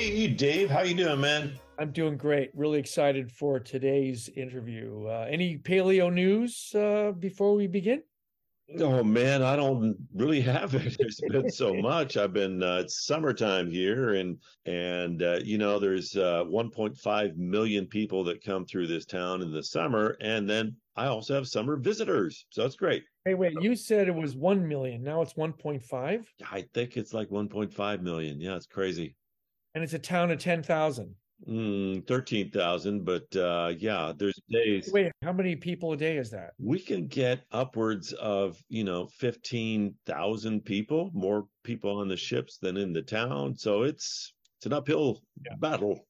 Hey, Dave, how you doing, man? I'm doing great. Really excited for today's interview. Uh, any paleo news uh, before we begin? Oh man, I don't really have it. There's been so much. I've been uh, it's summertime here, and and uh, you know there's uh, 1.5 million people that come through this town in the summer, and then I also have summer visitors, so it's great. Hey, wait, you said it was 1 million. Now it's 1.5? I think it's like 1.5 million. Yeah, it's crazy. And it's a town of 10,000. Mm, 13,000, but uh, yeah, there's days. Wait, how many people a day is that? We can get upwards of, you know, 15,000 people, more people on the ships than in the town. So it's it's an uphill yeah. battle.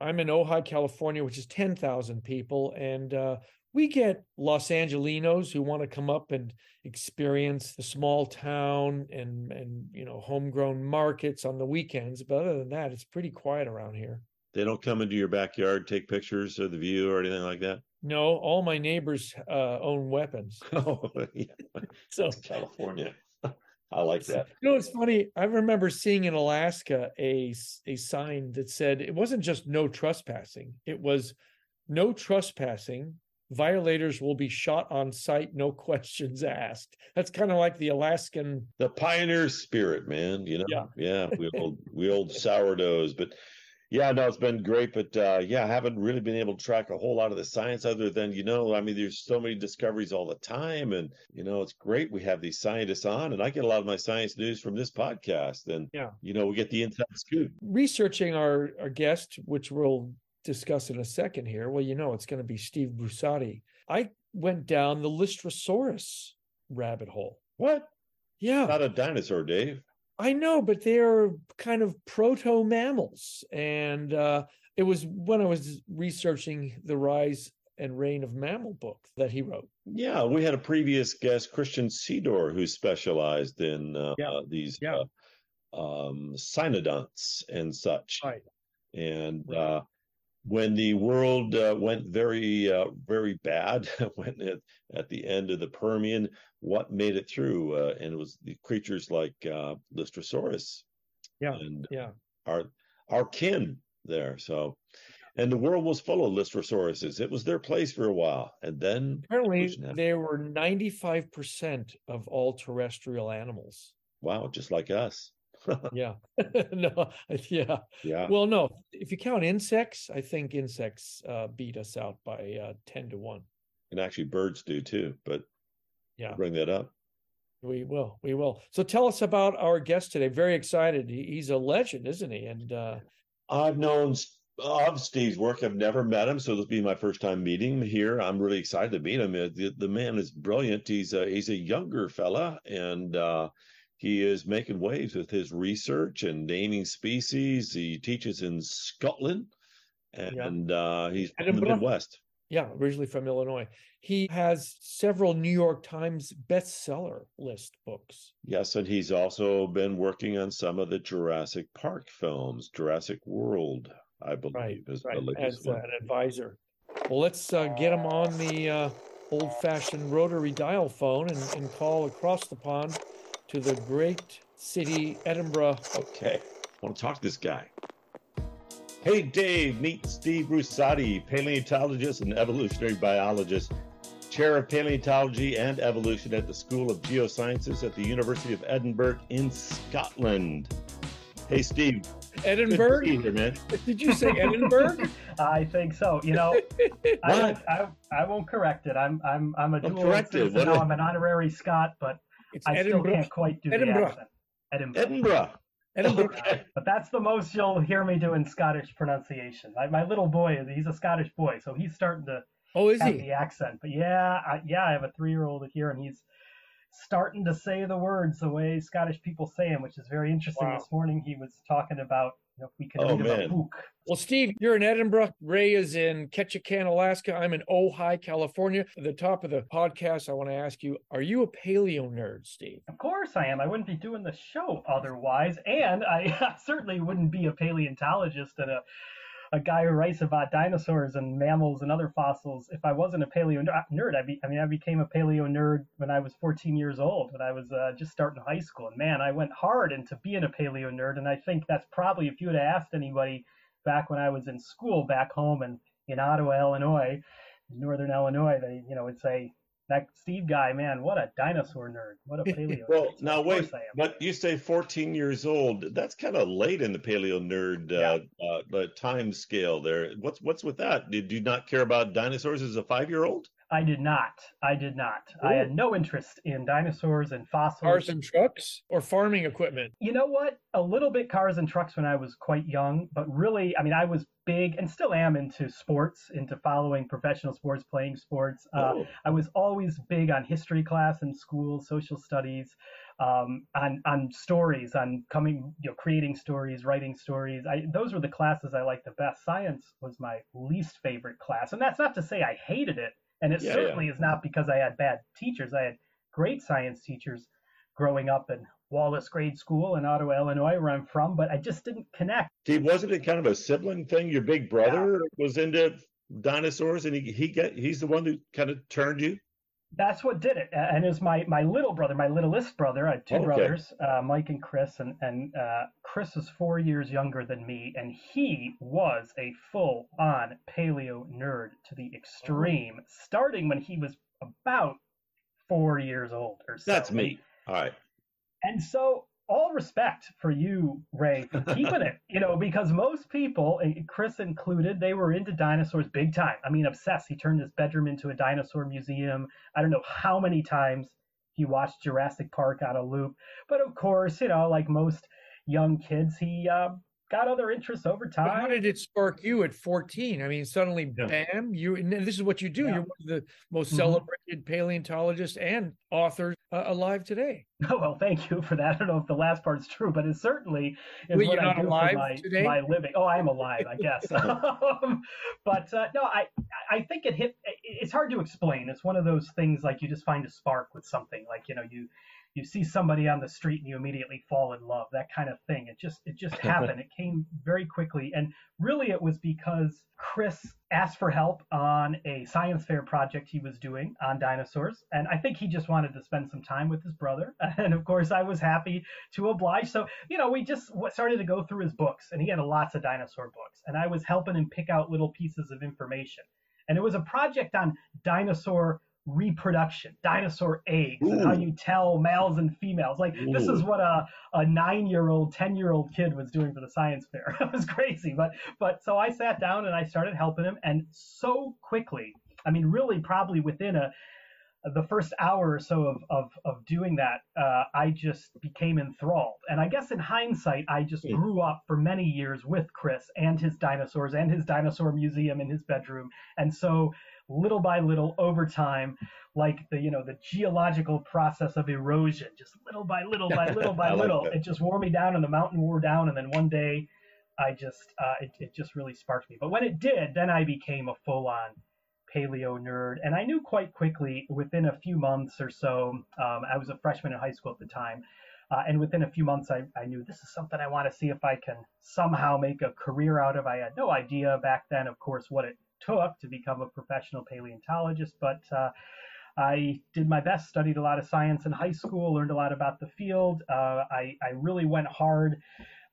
I'm in Ojai, California, which is 10,000 people. And uh, we get Los Angelinos who want to come up and experience the small town and and you know homegrown markets on the weekends. But other than that, it's pretty quiet around here. They don't come into your backyard, take pictures of the view or anything like that. No, all my neighbors uh, own weapons. Oh, yeah. so California. I like that. You know, it's funny. I remember seeing in Alaska a a sign that said it wasn't just no trespassing. It was no trespassing violators will be shot on sight, no questions asked. That's kind of like the Alaskan the pioneer spirit, man. You know, yeah, yeah we old we old sourdoughs, but yeah, no, it's been great, but uh, yeah, I haven't really been able to track a whole lot of the science other than you know, I mean, there's so many discoveries all the time, and you know, it's great we have these scientists on, and I get a lot of my science news from this podcast, and yeah, you know, we get the inside scoop. Researching our our guest, which we'll discuss in a second here. Well, you know, it's going to be Steve Brusatte. I went down the Lystrosaurus rabbit hole. What? Yeah. Not a dinosaur, Dave. I know, but they're kind of proto mammals. And uh, it was when I was researching the rise and reign of mammal book that he wrote. Yeah, we had a previous guest, Christian Sidor, who specialized in uh, yeah. these yeah. uh, um, cynodonts and such. Right. And uh, when the world uh, went very uh, very bad when it, at the end of the Permian, what made it through? Uh, and it was the creatures like uh, Lystrosaurus. Yeah, and yeah, our our kin there. So, and the world was full of Lystrosauruses. It was their place for a while, and then apparently they were ninety five percent of all terrestrial animals. Wow, just like us yeah. no, yeah. Yeah. Well, no, if you count insects, I think insects uh, beat us out by uh, 10 to 1. And actually, birds do too, but yeah, bring that up. We will. We will. So tell us about our guest today. Very excited. He's a legend, isn't he? And uh, I've known of Steve's work. I've never met him, so this will be my first time meeting him here. I'm really excited to meet him. The, the man is brilliant. He's a, he's a younger fella, and uh, he is making waves with his research and naming species. He teaches in Scotland, and yeah. uh, he's from the Midwest. Yeah, originally from Illinois. He has several New York Times bestseller list books. Yes, and he's also been working on some of the Jurassic Park films, Jurassic World, I believe, right, is right. as uh, an advisor. Well, let's uh, get him on the uh, old-fashioned rotary dial phone and, and call across the pond to the great city, Edinburgh. Okay, I want to talk to this guy. Hey, Dave, meet Steve Brusatte, paleontologist and evolutionary biologist, chair of paleontology and evolution at the School of Geosciences at the University of Edinburgh in Scotland. Hey, Steve. Edinburgh? Here, man. Did you say Edinburgh? I think so. You know, I, I, I, won't correct it. I'm I'm I'm a dual citizen now. I'm an honorary Scot, but it's I Edinburgh. still can't quite do Edinburgh. the accent. Edinburgh. Edinburgh. Edinburgh. Okay. But that's the most you'll hear me do in Scottish pronunciation. My, my little boy, he's a Scottish boy, so he's starting to oh, is have he? the accent. But yeah, I, yeah, I have a three-year-old here, and he's starting to say the words the way Scottish people say them, which is very interesting. Wow. This morning he was talking about you know, if we could oh, read about book. Well, Steve, you're in Edinburgh. Ray is in Ketchikan, Alaska. I'm in Ojai, California. At the top of the podcast, I want to ask you, are you a paleo nerd, Steve? Of course I am. I wouldn't be doing the show otherwise. And I certainly wouldn't be a paleontologist and a a guy who writes about dinosaurs and mammals and other fossils. If I wasn't a paleo nerd, I, be, I mean, I became a paleo nerd when I was 14 years old, when I was uh, just starting high school. And man, I went hard into being a paleo nerd. And I think that's probably, if you had asked anybody back when I was in school back home in, in Ottawa, Illinois, Northern Illinois, they, you know, would say, that Steve guy, man, what a dinosaur nerd. What a paleo. well, nerd. now wait, but you say 14 years old. That's kind of late in the paleo nerd uh, yeah. uh, time scale there. What's what's with that? Did you not care about dinosaurs as a five year old? I did not. I did not. Ooh. I had no interest in dinosaurs and fossils. Cars and trucks or farming equipment? You know what? A little bit cars and trucks when I was quite young, but really, I mean, I was big and still am into sports, into following professional sports, playing sports. Uh, oh. I was always big on history class in school, social studies, um, on on stories, on coming, you know, creating stories, writing stories. I, those were the classes I liked the best. Science was my least favorite class, and that's not to say I hated it and it yeah, certainly yeah. is not because I had bad teachers. I had great science teachers growing up in Wallace Grade School in Ottawa, Illinois, where I'm from, but I just didn't connect. See, wasn't it kind of a sibling thing? Your big brother yeah. was into dinosaurs, and he he get he's the one who kind of turned you that's what did it. And it was my, my little brother, my littlest brother. I had two okay. brothers, uh, Mike and Chris, and, and uh, Chris is four years younger than me, and he was a full on paleo nerd to the extreme, oh. starting when he was about four years old or so. That's me. All right. And so all respect for you, Ray, for keeping it, you know, because most people, Chris included, they were into dinosaurs big time. I mean, obsessed. He turned his bedroom into a dinosaur museum. I don't know how many times he watched Jurassic Park on a loop. But of course, you know, like most young kids, he uh, got other interests over time. But how did it spark you at 14? I mean, suddenly, yeah. bam, you, and this is what you do. Yeah. You're one of the most mm-hmm. celebrated paleontologists and authors uh, alive today. Oh, well, thank you for that. I don't know if the last part's true, but it certainly is well, what I do for my, today? my living. Oh, I'm alive, I guess. um, but uh, no, I, I think it hit, it's hard to explain. It's one of those things like you just find a spark with something like, you know, you, you see somebody on the street and you immediately fall in love that kind of thing. It just it just happened. It came very quickly. And really it was because chris asked for help on a science fair project he was doing on dinosaurs. And i think he just wanted to spend some time with his brother. And of course i was happy to oblige. So you know we just started to go through his books and he had lots of dinosaur books. And i was helping him pick out little pieces of information. And it was a project on dinosaur reproduction, dinosaur eggs, Ooh. and how you tell males and females. Like Ooh. this is what a, a nine year old, ten year old kid was doing for the science fair. it was crazy. But but so I sat down and I started helping him, and so quickly, I mean, really, probably within a the first hour or so of, of, of doing that, uh, I just became enthralled. And I guess in hindsight, I just hmm. grew up for many years with Chris and his dinosaurs and his dinosaur museum in his bedroom. And so little by little over time like the you know the geological process of erosion just little by little by little by little. it just wore me down and the mountain wore down and then one day i just uh, it, it just really sparked me. But when it did then i became a full-on paleo nerd and i knew quite quickly within a few months or so um, i was a freshman in high school at the time uh, and within a few months I, I knew this is something i want to see if i can somehow make a career out of. I had no idea back then of course what it took to become a professional paleontologist, but uh, I did my best, studied a lot of science in high school, learned a lot about the field. Uh, I, I, really went hard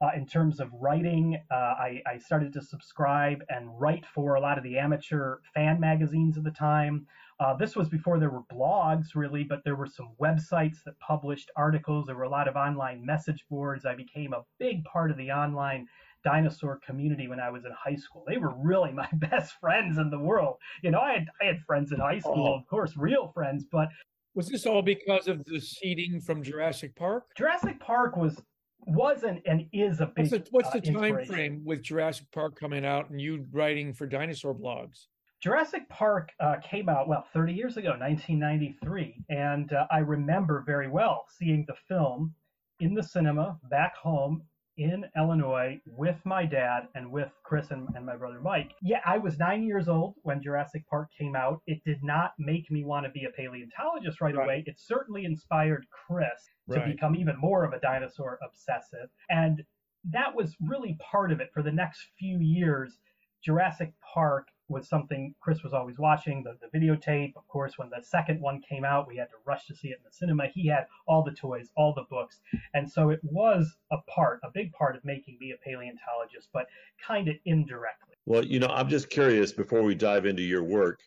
uh, in terms of writing. Uh, I, I, started to subscribe and write for a lot of the amateur fan magazines of the time. Uh, this was before there were blogs, really, but there were some websites that published articles. There were a lot of online message boards. I became a big part of the online dinosaur community when I was in high school. They were really my best friends in the world. You know, I had I had friends in high school, oh. of course, real friends, but was this all because of the seeding from Jurassic Park? Jurassic Park was wasn't and is a big. What's the, what's the uh, time frame with Jurassic Park coming out and you writing for dinosaur blogs? Jurassic Park uh, came out well 30 years ago, 1993, and uh, I remember very well seeing the film in the cinema back home in Illinois with my dad and with Chris and, and, my brother Mike. Yeah, I was nine years old when Jurassic Park came out. It did not make me want to be a paleontologist right, right. away. It certainly inspired Chris right. to become even more of a dinosaur obsessive. And that was really part of it for the next few years. Jurassic Park was something Chris was always watching, the, the videotape. Of course, when the second one came out, we had to rush to see it in the cinema. He had all the toys, all the books. And so it was a part, a big part of making me a paleontologist, but kind of indirectly. Well, you know, I'm just curious before we dive into your work.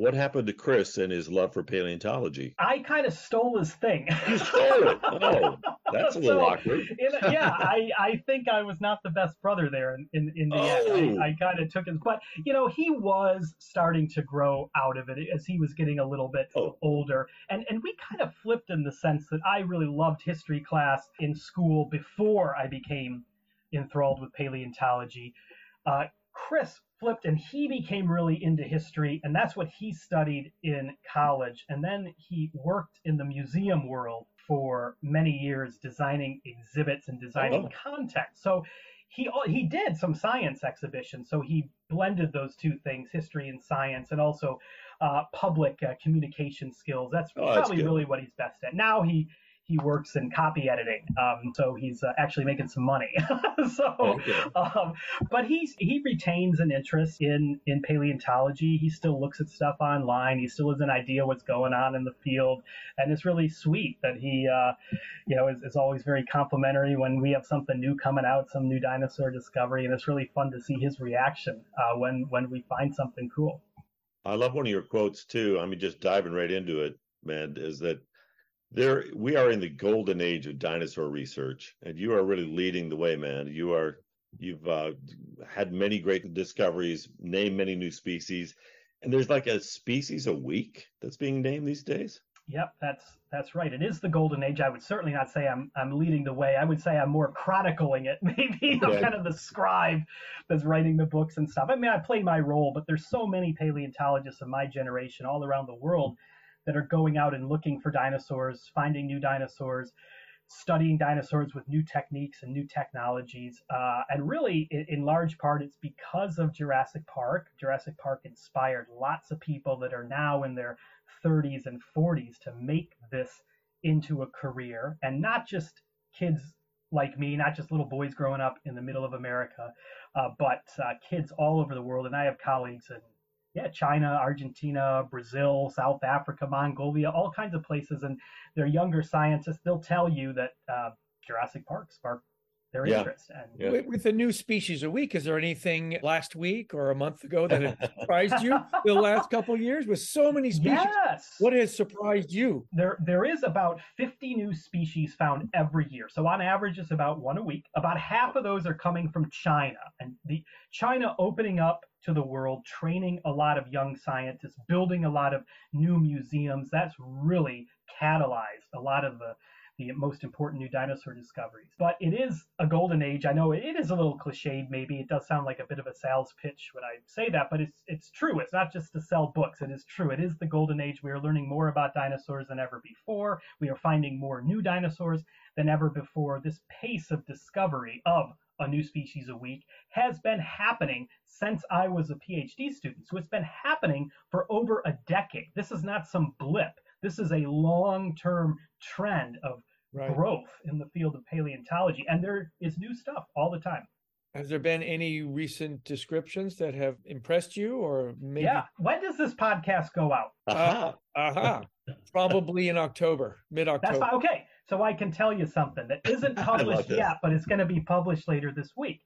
What happened to Chris and his love for paleontology? I kind of stole his thing. You stole it. Oh, that's a little so, awkward. in, yeah, I, I think I was not the best brother there in, in, in the oh. end. I, I kind of took his, but you know, he was starting to grow out of it as he was getting a little bit oh. older. And, and we kind of flipped in the sense that I really loved history class in school before I became enthralled with paleontology. Uh, Chris flipped and he became really into history and that's what he studied in college. And then he worked in the museum world for many years designing exhibits and designing oh. content so he he did some science exhibitions. So he blended those two things history and science and also uh, public uh, communication skills. That's oh, probably that's really what he's best at. Now he he works in copy editing, um, so he's uh, actually making some money. so, okay. um, but he's he retains an interest in in paleontology. He still looks at stuff online. He still has an idea what's going on in the field, and it's really sweet that he, uh, you know, is, is always very complimentary when we have something new coming out, some new dinosaur discovery, and it's really fun to see his reaction uh, when when we find something cool. I love one of your quotes too. I mean, just diving right into it, man. Is that there we are in the golden age of dinosaur research and you are really leading the way man. You are you've uh, had many great discoveries named many new species and there's like a species a week that's being named these days? Yep that's that's right. It is the golden age. I would certainly not say i'm i'm leading the way. I would say i'm more chronicling it maybe okay. i'm kind of the scribe that's writing the books and stuff. I mean i play my role but there's so many paleontologists of my generation all around the world that are going out and looking for dinosaurs, finding new dinosaurs, studying dinosaurs with new techniques and new technologies. Uh, and really, in, in, large part, it's because of Jurassic Park. Jurassic Park inspired lots of people that are now in their 30s and 40s to make this into a career, and not just kids like me, not just little boys growing up in the middle of America, uh, but uh, kids all over the world. And I have colleagues in yeah, China, Argentina, Brazil, South Africa, Mongolia, all kinds of places. And they're younger scientists. They'll tell you that uh, Jurassic Park sparked their yeah. interest. And yeah. with, with, the new species a week, is there anything last week or a month ago that has surprised you the last couple years with so many species? Yes. What has surprised you? There, there is about 50 new species found every year. So on average, it's about one a week. About half of those are coming from China, and the China opening up to the world, training a lot of young scientists, building a lot of new museums. That's really catalyzed a lot of the the most important new dinosaur discoveries. But it is a golden age. I know it is a little cliched, maybe. It does sound like a bit of a sales pitch when I say that, but it's it's true. It's not just to sell books. It is true. It is the golden age. We are learning more about dinosaurs than ever before. We are finding more new dinosaurs than ever before. This pace of discovery of a new species a week has been happening since I was a PhD student. So it's been happening for over a decade. This is not some blip. This is a long term trend of right. growth in the field of paleontology. And there is new stuff all the time. Has there been any recent descriptions that have impressed you or maybe? Yeah. When does this podcast go out? Uh-huh. uh-huh. Probably in October, mid October. That's fine. Okay. So I can tell you something that isn't published yet, but it's going to be published later this week.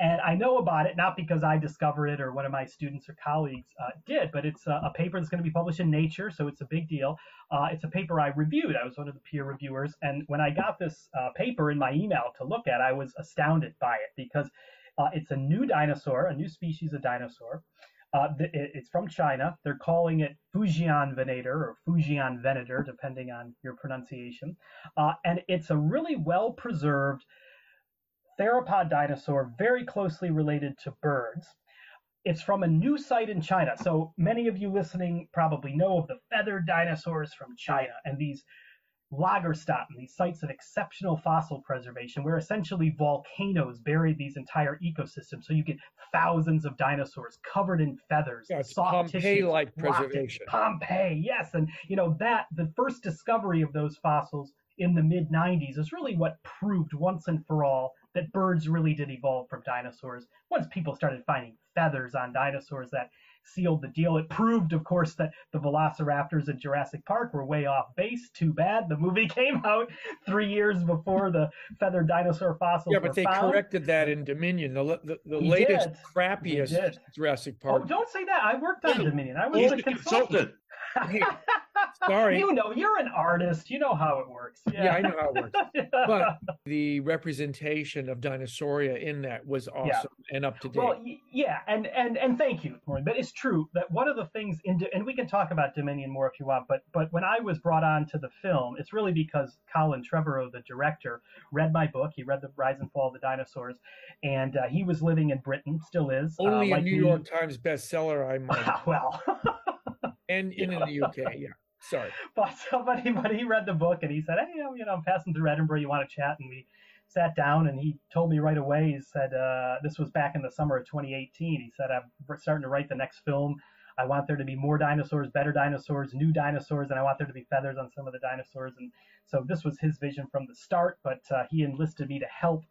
And I know about it not because I discovered it or one of my students or colleagues uh, did, but it's a, a, paper that's going to be published in Nature, so it's a big deal. Uh, it's a paper I reviewed. I was one of the peer reviewers, and when I got this uh, paper in my email to look at, I was astounded by it because uh, it's a new dinosaur, a new species of dinosaur. Uh, it's from China. They're calling it Fujianvenator or Fujianvenator, depending on your pronunciation. Uh, and it's a really well preserved theropod dinosaur, very closely related to birds. It's from a new site in China. So many of you listening probably know of the feathered dinosaurs from China and these Lagerstätten, these sites of exceptional fossil preservation, where essentially volcanoes buried these entire ecosystems. So you get thousands of dinosaurs covered in feathers, yeah, soft Pompeii-like preservation. Pompeii, yes, and you know that the first discovery of those fossils in the mid 90s is really what proved once and for all that birds really did evolve from dinosaurs. Once people started finding feathers on dinosaurs, that sealed the deal. It proved, of course, that the velociraptors in Jurassic Park were way off base. Too bad. The movie came out three years before the feathered dinosaur fossils. Yeah, but they found. corrected that in Dominion. The the, the latest did. crappiest Jurassic oh, Park. Oh, don't say that. I worked on Dominion. I was a consultant. consultant. Sorry. You know, you're an artist. You know how it works. Yeah, yeah I know how it works. but the representation of Dinosauria in that was awesome yeah. and up to date. Well, yeah, and and and thank you, But it's true that one of the things in and we can talk about Dominion more if you want. But but when I was brought on to the film, it's really because Colin Trevorrow, the director, read my book. He read the Rise and Fall of the Dinosaurs, and uh, he was living in Britain, still is. Only uh, a New. York Times bestseller, I might. well. and, and in the UK, yeah. Sorry. But somebody, but he read the book and he said, "Hey, you know, I'm passing through Edinburgh. You want to chat?" And we sat down and he told me right away. He said, uh, "This was back in the summer of 2018." He said, "I'm starting to write the next film. I want there to be more dinosaurs, better dinosaurs, new dinosaurs, and I want there to be feathers on some of the dinosaurs." And so this was his vision from the start. But uh, he enlisted me to help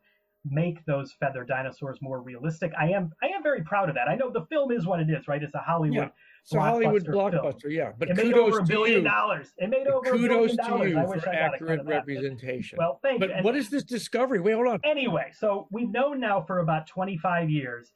make those feather dinosaurs more realistic. I am I am very proud of that. I know the film is what it is, right? It's a Hollywood yeah. So Hollywood blockbuster, film. yeah. But it made over a billion dollars. It made over kudos a billion dollars. to you for accurate representation. Well, thank but you. But what is this discovery? Wait, hold on. Anyway, so we've known now for about 25 years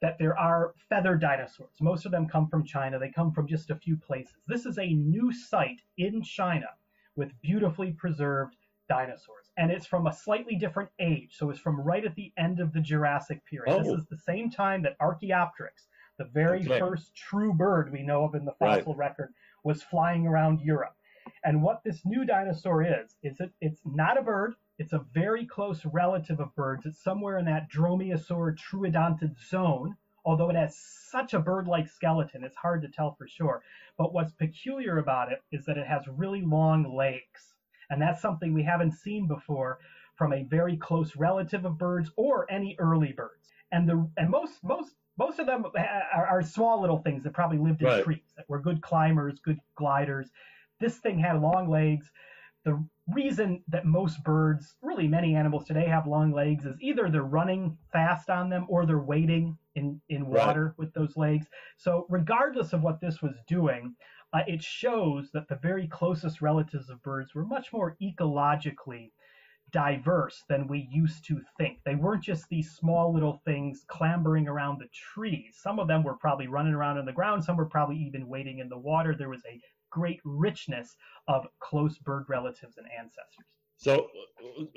that there are feathered dinosaurs. Most of them come from China. They come from just a few places. This is a new site in China with beautifully preserved dinosaurs. And it's from a slightly different age. So it's from right at the end of the Jurassic period. Oh. This is the same time that Archaeopteryx, the very okay. first true bird we know of in the fossil right. record, was flying around Europe. And what this new dinosaur is, is it, it's not a bird. It's a very close relative of birds. It's somewhere in that Dromaeosaur troodontid zone, although it has such a bird-like skeleton, it's hard to tell for sure. But what's peculiar about it is that it has really long legs. And that's something we haven't seen before from a very close relative of birds or any early birds. And the and most most most of them are, are small little things that probably lived in right. trees that were good climbers, good gliders. This thing had long legs. The reason that most birds, really many animals today, have long legs is either they're running fast on them or they're wading in, in water right. with those legs. So, regardless of what this was doing, uh, it shows that the very closest relatives of birds were much more ecologically diverse than we used to think. They weren't just these small little things clambering around the trees. Some of them were probably running around on the ground, some were probably even wading in the water. There was a great richness of close bird relatives and ancestors. So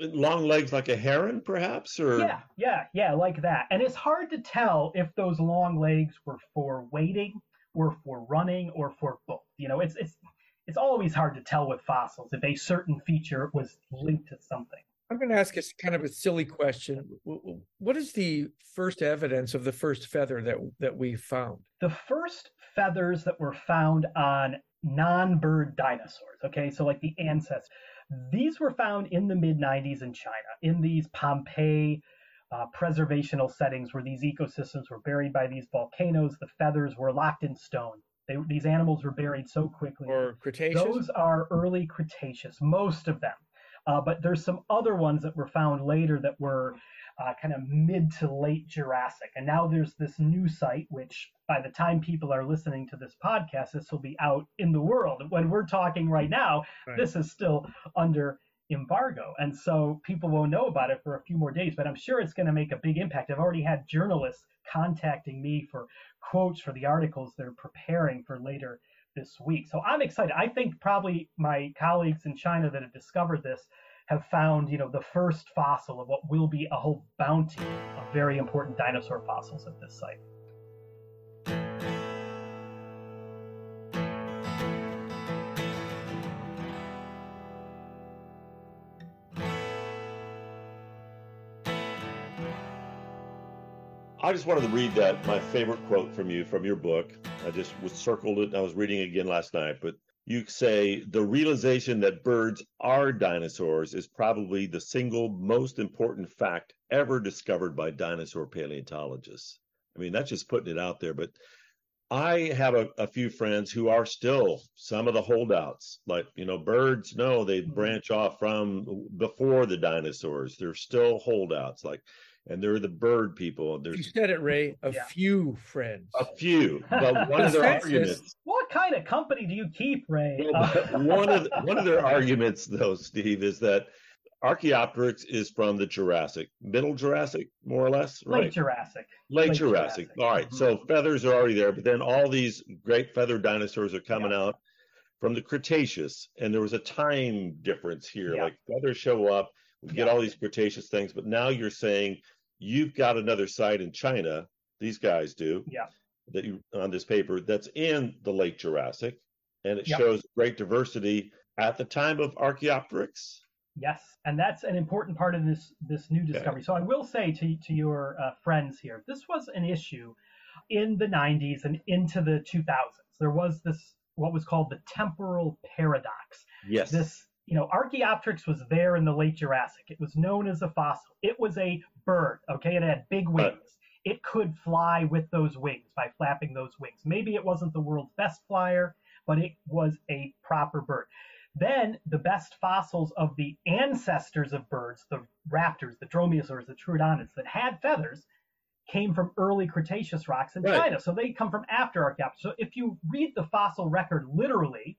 uh, long legs like a heron, perhaps, or yeah, yeah, yeah, like that. And it's hard to tell if those long legs were for wading or for running or for both. You know, it's it's it's always hard to tell with fossils if a certain feature was linked to something. I'm going to ask a kind of a silly question. What is the first evidence of the first feather that that we found? The first feathers that were found on non-bird dinosaurs. Okay, so like the ancestors. These were found in the mid 90s in China, in these Pompeii uh, preservational settings where these ecosystems were buried by these volcanoes. The feathers were locked in stone. They, these animals were buried so quickly. Or Cretaceous? Those are early Cretaceous, most of them. Uh, but there's some other ones that were found later that were uh, kind of mid to late Jurassic. And now there's this new site, which by the time people are listening to this podcast, this will be out in the world. When we're talking right now, right. this is still under embargo. And so people won't know about it for a few more days, but I'm sure it's going to make a big impact. I've already had journalists contacting me for quotes for the articles they're preparing for later this week. So I'm excited. I think probably my colleagues in China that have discovered this have found, you know, the first fossil of what will be a whole bounty of very important dinosaur fossils at this site. I just wanted to read that my favorite quote from you from your book. I just was circled it. I was reading it again last night, but you say the realization that birds are dinosaurs is probably the single most important fact ever discovered by dinosaur paleontologists. I mean, that's just putting it out there, but I have a, a, few friends who are still some of the holdouts. Like, you know, birds, no, they mm-hmm. branch off from before the dinosaurs. They're still holdouts. Like, and they're the bird people. There's, you said it, Ray. A yeah. few friends. A few. But one of their arguments. What kind of company do you keep, Ray? Well, uh, one of the, one of their arguments, though, Steve, is that Archaeopteryx is from the Jurassic, Middle Jurassic, more or less, right? Late Jurassic. Late, Late Jurassic. Jurassic. All right. mm-hmm. So feathers are already there, but then all these great feathered dinosaurs are coming yeah. out from the Cretaceous, and there was a time difference here. Yeah. Like feathers show up, we get all these Cretaceous things, but now you're saying you've got another site in China. These guys do. Yeah. That you on this paper that's in the late Jurassic, and it shows great diversity at the time of Archaeopteryx. Yes, and that's an important part of this this new discovery. Okay. So I will say to to your uh, friends here, this was an issue in the 90s and into the 2000s. There was this what was called the temporal paradox. Yes. This you know, Archaeopteryx was there in the late Jurassic. It was known as a fossil. It was a bird. Okay, it had big wings. Right. It could fly with those wings by flapping those wings. Maybe it wasn't the world's best flyer, but it was a proper bird. Then the best fossils of the ancestors of birds, the raptors, the dromaeosaurs, the troodontids that had feathers, came from early Cretaceous rocks in right. China. So they come from after Archaeopteryx. So if you read the fossil record literally,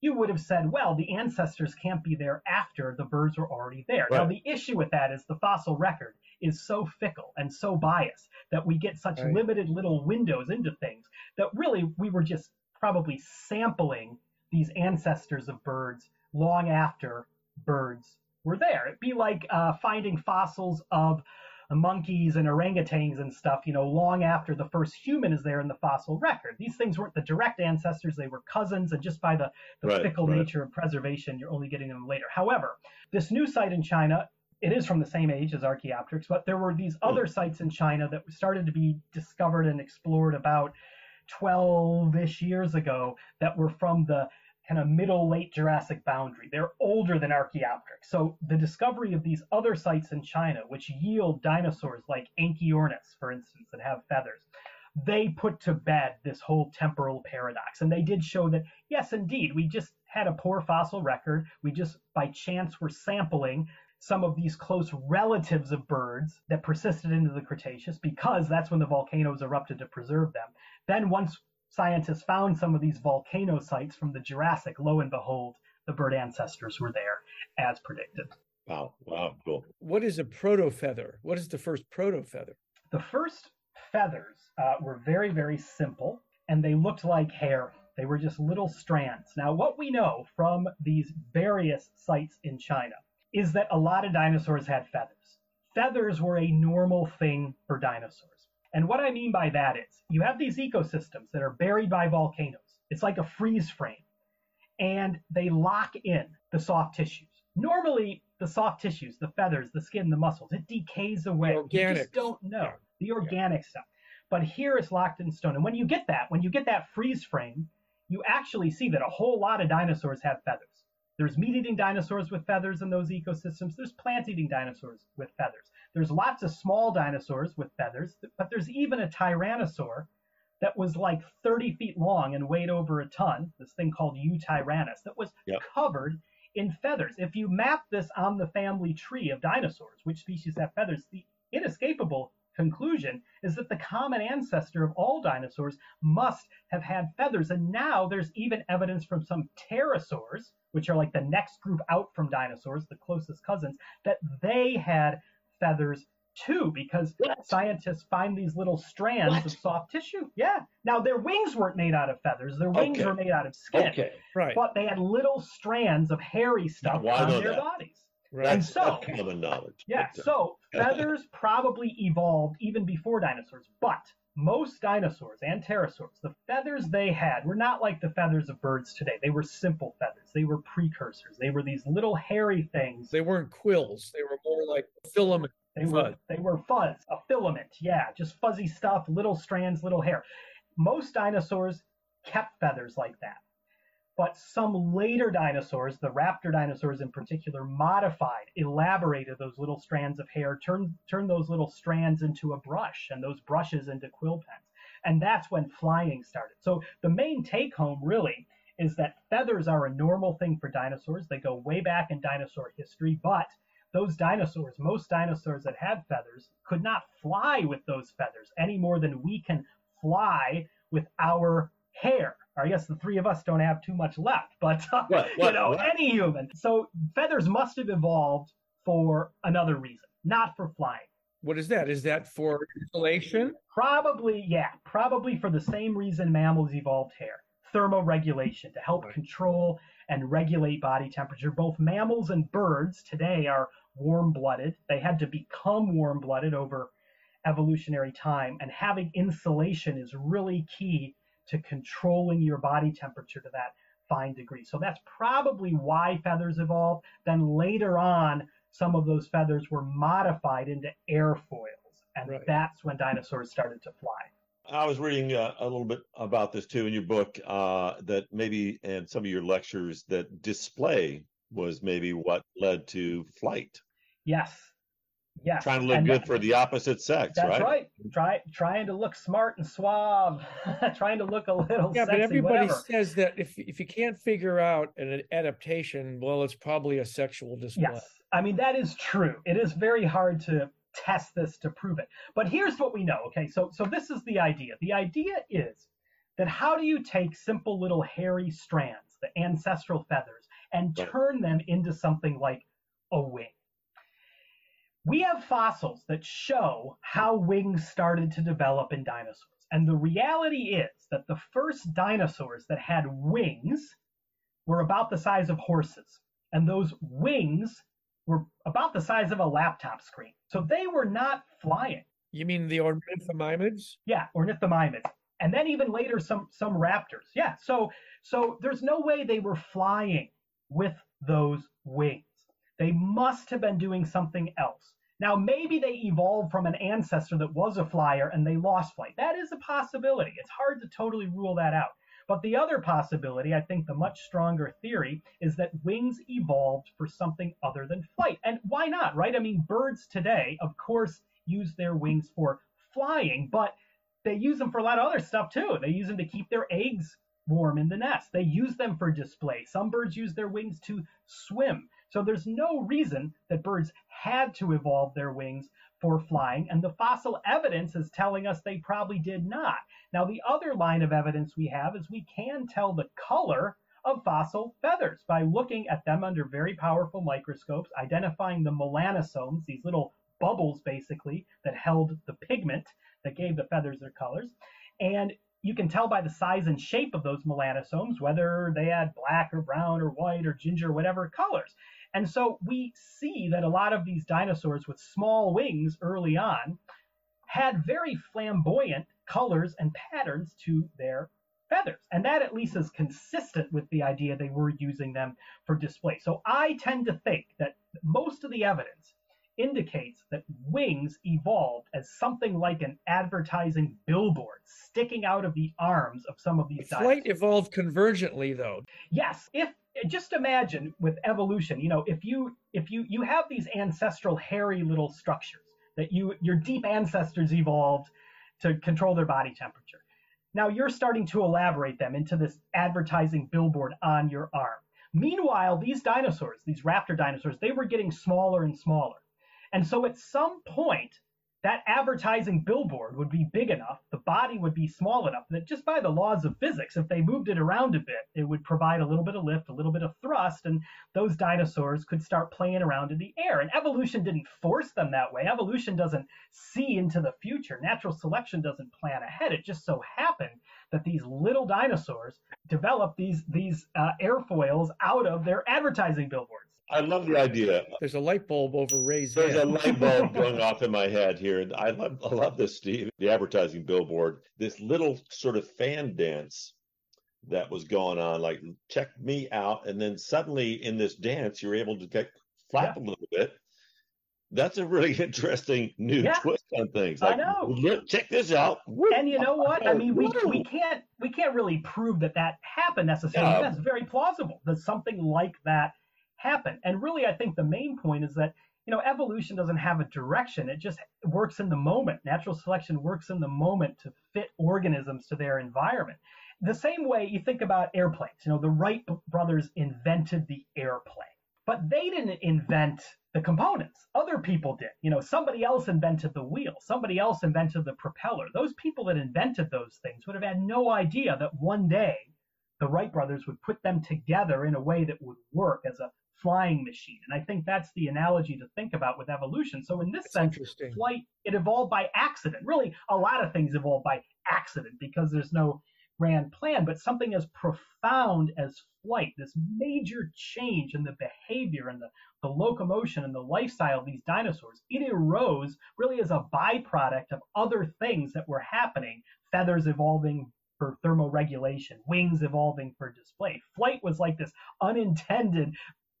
you would have said, well, the ancestors can't be there after the birds were already there. Right. Now, the issue with that is the fossil record is so fickle and so biased that we get such right. limited little windows into things that really we were just probably sampling these ancestors of birds long after birds were there. It'd be like uh, finding fossils of monkeys and orangutans and stuff, you know, long after the first human is there in the fossil record. These things weren't the direct ancestors, they were cousins, and just by the, the right, fickle right. nature of preservation, you're only getting them later. However, this new site in China, it is from the same age as Archaeopteryx, but there were these other mm. sites in China that started to be discovered and explored about 12 ish years ago that were from the kind of middle late Jurassic boundary. They're older than Archaeopteryx. So the discovery of these other sites in China, which yield dinosaurs like Anchiornis, for instance, that have feathers, they put to bed this whole temporal paradox. And they did show that, yes, indeed, we just had a poor fossil record. We just, by chance, were sampling some of these close relatives of birds that persisted into the Cretaceous because that's when the volcanoes erupted to preserve them. Then, once scientists found some of these volcano sites from the Jurassic, lo and behold, the bird ancestors were there as predicted. Wow, wow, cool. What is a proto feather? What is the first proto feather? The first feathers uh, were very, very simple and they looked like hair. They were just little strands. Now, what we know from these various sites in China is that a lot of dinosaurs had feathers. Feathers were a normal thing for dinosaurs. And what I mean by that is you have these ecosystems that are buried by volcanoes. It's like a freeze frame. And they lock in the soft tissues. Normally, the soft tissues, the feathers, the skin, the muscles, it decays away. The organic. You just don't know yeah. the organic yeah. stuff. But here it's locked in stone. And when you get that, when you get that freeze frame, you actually see that a whole lot of dinosaurs have feathers. There's meat eating dinosaurs with feathers in those ecosystems. There's plant eating dinosaurs with feathers. There's lots of small dinosaurs with feathers, but there's even a tyrannosaur that was like 30 feet long and weighed over a ton, this thing called Yutyrannus, that was yep. covered in feathers. If you map this on the family tree of dinosaurs, which species have feathers, the inescapable conclusion is that the common ancestor of all dinosaurs must have had feathers. And now there's even evidence from some pterosaurs, which are like the next group out from dinosaurs, the closest cousins, that they had feathers too, because what? scientists find these little strands what? of soft tissue. Yeah. Now their wings weren't made out of feathers; their wings okay. were made out of skin. Okay. Right. But they had little strands of hairy stuff on their that? bodies. Right. And so, common knowledge. Yeah. So feathers probably evolved even before dinosaurs, but most dinosaurs and pterosaurs, the feathers they had were not like the feathers of birds today. They were simple feathers. They were precursors. They were these little hairy things. They weren't quills. They were more like filament. They were they were fuzz, a filament. Yeah, just fuzzy stuff, little strands, little hair. Most dinosaurs kept feathers like that. But some later dinosaurs, the raptor dinosaurs in particular, modified, elaborated those little strands of hair, turned turned those little strands into a brush and those brushes into quill pens. And that's when flying started. So the main take home really is that feathers are a normal thing for dinosaurs. They go way back in dinosaur history, but those dinosaurs, most dinosaurs that had feathers, could not fly with those feathers any more than we can fly with our hair. Or I guess the three of us don't have too much left, but uh, what, what, you know, what? any human. So feathers must have evolved for another reason, not for flying. What is that? Is that for insulation? Probably, yeah, probably for the same reason mammals evolved hair thermoregulation to help control and regulate body temperature. Both mammals and birds today are warm blooded. They had to become warm blooded over evolutionary time, and having insulation is really key to controlling your body temperature to that fine degree. So that's probably why feathers evolved. Then later on, some of those feathers were modified into airfoils, and right. that's when dinosaurs started to fly. I was reading uh, a little bit about this too in your book uh, that maybe and some of your lectures that display was maybe what led to flight. Yes. Yes. Trying to look and good that, for the opposite sex, that's right? right. Try trying to look smart and suave, trying to look a little Yeah, sexy, but everybody whatever. says that if if you can't figure out an adaptation, well, it's probably a sexual display. Yes. I mean that is true. It is very hard to test this to prove it. But here's what we know. Okay, so so this is the idea. The idea is that how do you take simple little hairy strands, the ancestral feathers, and turn them into something like a wing? We have fossils that show how wings started to develop in dinosaurs. And the reality is that the first dinosaurs that had wings were about the size of horses. And those wings were about the size of a laptop screen. So they were not flying. You mean the ornithomimids? Yeah, ornithomimids. And then even later some some raptors. Yeah. So so there's no way they were flying with those wings. They must have been doing something else. Now maybe they evolved from an ancestor that was a flyer and they lost flight. That is a possibility. It's hard to totally rule that out. But the other possibility, I think the much stronger theory, is that wings evolved for something other than flight. And why not, right? I mean, birds today, of course, use their wings for flying, but they use them for a lot of other stuff too. They use them to keep their eggs warm in the nest. They use them for display. Some birds use their wings to swim. So there's no reason that birds had to evolve their wings for flying, and the fossil evidence is telling us they probably did not. Now, the other line of evidence we have is we can tell the color of fossil feathers by looking at them under very powerful microscopes, identifying the melanosomes, these little bubbles basically that held the pigment that gave the feathers their colors. And you can tell by the size and shape of those melanosomes whether they had black or brown or white or ginger, whatever colors. And so we see that a lot of these dinosaurs with small wings early on had very flamboyant colors and patterns to their feathers. And that at least is consistent with the idea they were using them for display. So I tend to think that most of the evidence indicates that wings evolved as something like an advertising billboard sticking out of the arms of some of these Flight dinosaurs. evolved convergently though. Yes, if just imagine with evolution, you know, if you if you you have these ancestral hairy little structures that you your deep ancestors evolved to control their body temperature. Now you're starting to elaborate them into this advertising billboard on your arm. Meanwhile, these dinosaurs, these raptor dinosaurs, they were getting smaller and smaller. And so at some point, that advertising billboard would be big enough, the body would be small enough that just by the laws of physics, if they moved it around a bit, it would provide a little bit of lift, a little bit of thrust, and those dinosaurs could start playing around in the air. And evolution didn't force them that way. Evolution doesn't see into the future. Natural selection doesn't plan ahead. It just so happened that these little dinosaurs developed these these uh, airfoils out of their advertising billboards. I love the idea. There's a light bulb over Ray's There's head. a light bulb going off in my head here. And I love, I love this, Steve. The advertising billboard, this little sort of fan dance that was going on, like check me out. And then suddenly in this dance, you're able to get flap yeah. a little bit. That's a really interesting new yeah. twist on things. Like, I know. Check this out. And you know what? I mean, we, we can't we can't really prove that that happened necessarily. Yeah. That's very plausible that something like that happen. And really, I think the main point is that you know, evolution doesn't have a direction. It just works in the moment. Natural selection works in the moment to fit organisms to their environment. The same way you think about airplanes. You know, the Wright brothers invented the airplane, but they didn't invent the components. Other people did. You know, somebody else invented the wheel. Somebody else invented the propeller. Those people that invented those things would have had no idea that one day the Wright brothers would put them together in a way that would work as a flying machine. And I think that's the analogy to think about with evolution. So in this that's sense, flight it evolved by accident. Really, a lot of things evolve by accident because there's no grand plan, but something as profound as flight, this major change in the behavior and the, the locomotion and the lifestyle of these dinosaurs, it arose really as a byproduct of other things that were happening, feathers evolving for thermoregulation, wings evolving for display. Flight was like this unintended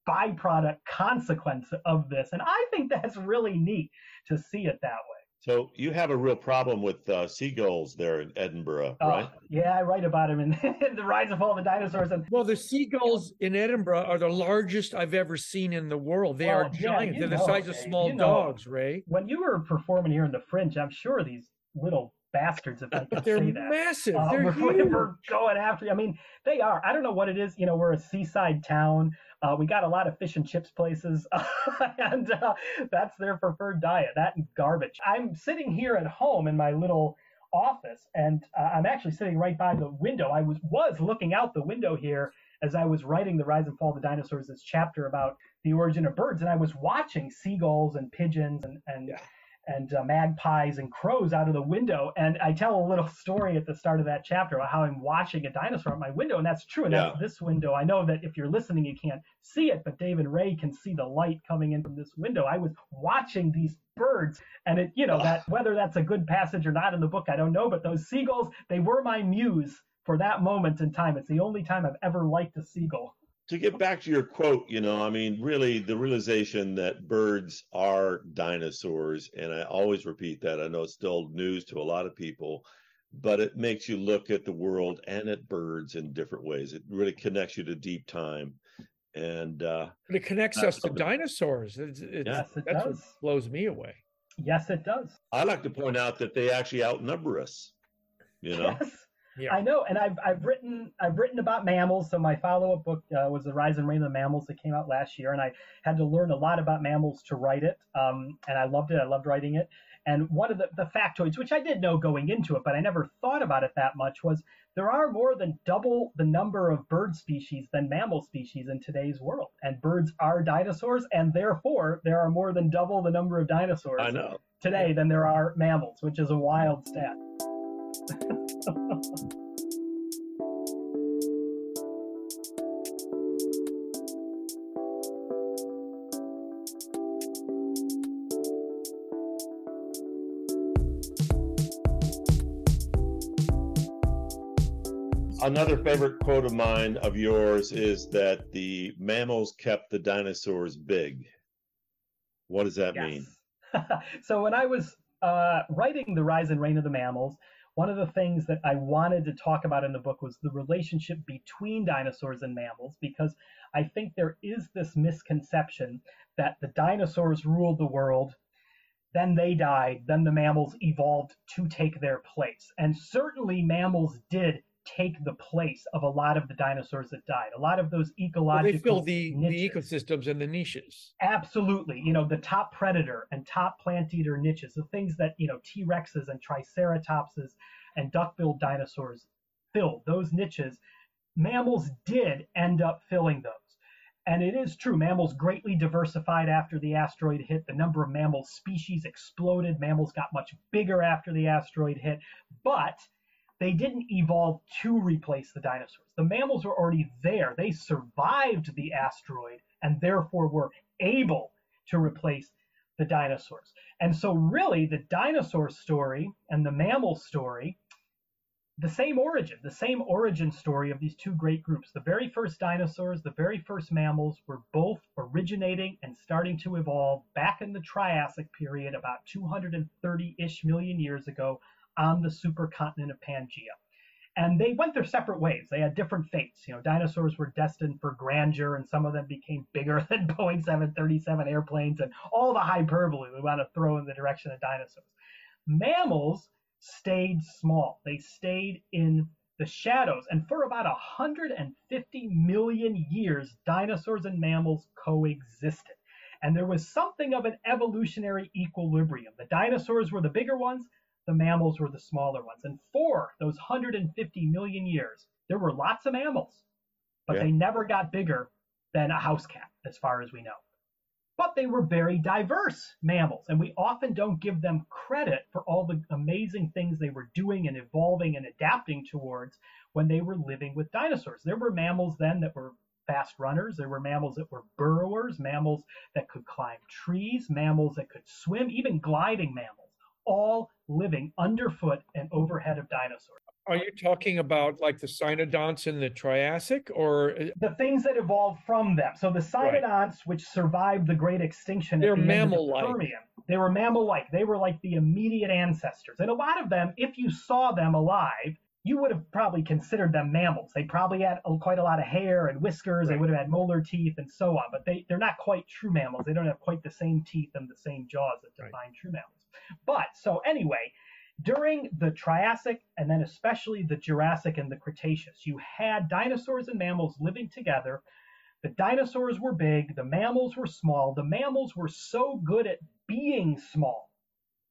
byproduct consequence of this. And I think that's really neat to see it that way. So you have a real problem with uh, seagulls there in Edinburgh, oh, right? Yeah, I write about them in, in, the Rise of All the Dinosaurs. And well, the seagulls in Edinburgh are the largest I've ever seen in the world. They well, are giant. Yeah, They're know, the size of small you know, dogs, Ray. When you were performing here in the Fringe, I'm sure these little bastards if I could They're say that. massive. Uh, They're huge. We're going after. You. I mean, they are. I don't know what it is. You know, we're a seaside town. Uh, we got a lot of fish and chips places, and uh, that's their preferred diet. That garbage. I'm sitting here at home in my little office, and uh, I'm actually sitting right by the window. I was was looking out the window here as I was writing the Rise and Fall of the Dinosaurs, this chapter about the origin of birds, and I was watching seagulls and pigeons and and. Yeah and uh, magpies and crows out of the window. And I tell a little story at the start of that chapter about how I'm watching a dinosaur at my window, and that's true. And yeah. that's this window. I know that if you're listening, you can't see it, but Dave and Ray can see the light coming in from this window. I was watching these birds, and it, you know, that whether that's a good passage or not in the book, I don't know. But those seagulls, they were my muse for that moment in time. It's the only time I've ever liked a seagull to get back to your quote, you know, I mean, really the realization that birds are dinosaurs, and I always repeat that. I know it's still news to a lot of people, but it makes you look at the world and at birds in different ways. It really connects you to deep time. And uh, but it connects us to dinosaurs. It's, it's, yes, it that's does. what blows me away. Yes, it does. I like to point out that they actually outnumber us. You know. Yes. Yeah. I know, and I've I've written I've written about mammals. So my follow-up book uh, was the Rise and Reign of the Mammals that came out last year, and I had to learn a lot about mammals to write it. Um, and I loved it. I loved writing it. And one of the, the factoids, which I did know going into it, but I never thought about it that much, was there are more than double the number of bird species than mammal species in today's world. And birds are dinosaurs, and therefore there are more than double the number of dinosaurs today than there are mammals, which is a wild stat. Another favorite quote of mine of yours is that the mammals kept the dinosaurs big. What does that yes. mean? so when I was uh, writing The Rise and Reign of the Mammals, one of the things that I wanted to talk about in the book was the relationship between dinosaurs and mammals, because I think there is this misconception that the dinosaurs ruled the world, then they died, then the mammals evolved to take their place. And certainly mammals did take the place of a lot of the dinosaurs that died. A lot of those ecological well, they fill the, the ecosystems and the niches. Absolutely. You know, the top predator and top plant eater niches, the things that, you know, T-Rexes and Triceratopses and duck-billed dinosaurs filled, those niches, mammals did end up filling those. And it is true, mammals greatly diversified after the asteroid hit. The number of mammal species exploded. Mammals got much bigger after the asteroid hit. But they didn't evolve to replace the dinosaurs. The mammals were already there. They survived the asteroid and therefore were able to replace the dinosaurs. And so, really, the dinosaur story and the mammal story, the same origin, the same origin story of these two great groups. The very first dinosaurs, the very first mammals were both originating and starting to evolve back in the Triassic period about 230 ish million years ago on the supercontinent of Pangea. and they went their separate ways. They had different fates. You know, dinosaurs were destined for grandeur, and some of them became bigger than Boeing 737 airplanes, and all the hyperbole we want to throw in the direction of dinosaurs. Mammals stayed small. They stayed in the shadows, and for about 150 million years, dinosaurs and mammals coexisted. And there was something of an evolutionary equilibrium. The dinosaurs were the bigger ones, the mammals were the smaller ones. And for those 150 million years, there were lots of mammals, but yeah. they never got bigger than a house cat, as far as we know. But they were very diverse mammals, and we often don't give them credit for all the amazing things they were doing and evolving and adapting towards when they were living with dinosaurs. There were mammals then that were fast runners. There were mammals that were burrowers, mammals that could climb trees, mammals that could swim, even gliding mammals, all living underfoot and overhead of dinosaurs. Are you talking about like the cynodonts in the Triassic or uh, the things that evolved from them? So the cynodonts, right. which survived the great extinction, they're the mammal-like. they were mammal-like. They were like the immediate ancestors, and a lot of them, if you saw them alive, you would have probably considered them mammals. They probably had quite a lot of hair and whiskers. Right. They would have had molar teeth and so on, but they, they're not quite true mammals. They don't have quite the same teeth and the same jaws that define right. true mammals. But so anyway, during the Triassic and then especially the Jurassic and the Cretaceous, you had dinosaurs and mammals living together. The dinosaurs were big, the mammals were small. The mammals were so good at being small,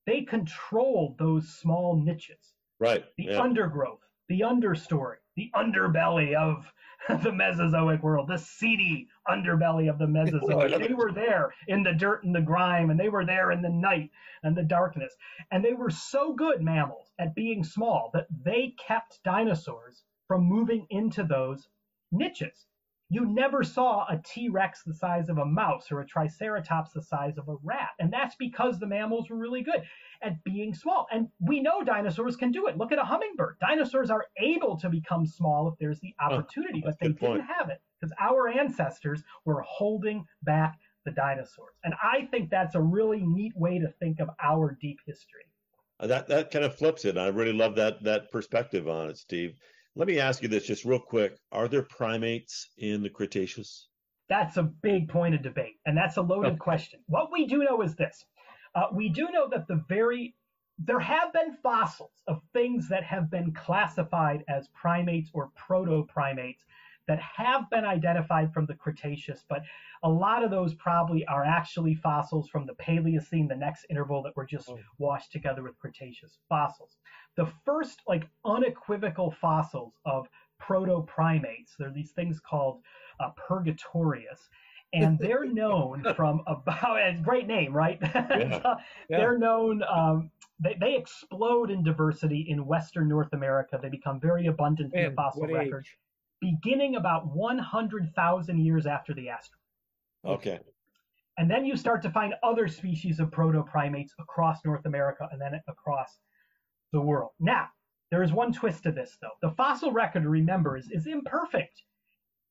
they controlled those small niches. Right. The yeah. undergrowth, the understory, the underbelly of the Mesozoic world, the seedy underbelly of the Mesozoic. they were there in the dirt and the grime, and they were there in the night and the darkness. And they were so good mammals at being small that they kept dinosaurs from moving into those niches. You never saw a T Rex the size of a mouse or a Triceratops the size of a rat. And that's because the mammals were really good at being small. And we know dinosaurs can do it. Look at a hummingbird. Dinosaurs are able to become small if there's the opportunity, oh, but they didn't have it because our ancestors were holding back the dinosaurs. And I think that's a really neat way to think of our deep history. Uh, that that kind of flips it. I really love that that perspective on it, Steve. Let me ask you this just real quick. Are there primates in the Cretaceous? That's a big point of debate, and that's a loaded okay. question. What we do know is this uh, we do know that the very there have been fossils of things that have been classified as primates or proto primates that have been identified from the Cretaceous, but a lot of those probably are actually fossils from the Paleocene, the next interval that were just oh. washed together with Cretaceous fossils. The first, like, unequivocal fossils of proto primates, They're these things called uh, Purgatorius, and they're known from about a great name, right? Yeah. yeah. They're known. Um, they, they explode in diversity in Western North America. They become very abundant in the fossil record, age? beginning about 100,000 years after the asteroid. Okay. And then you start to find other species of proto primates across North America and then across the world. Now, there is one twist to this, though. The fossil record, remember, is, is imperfect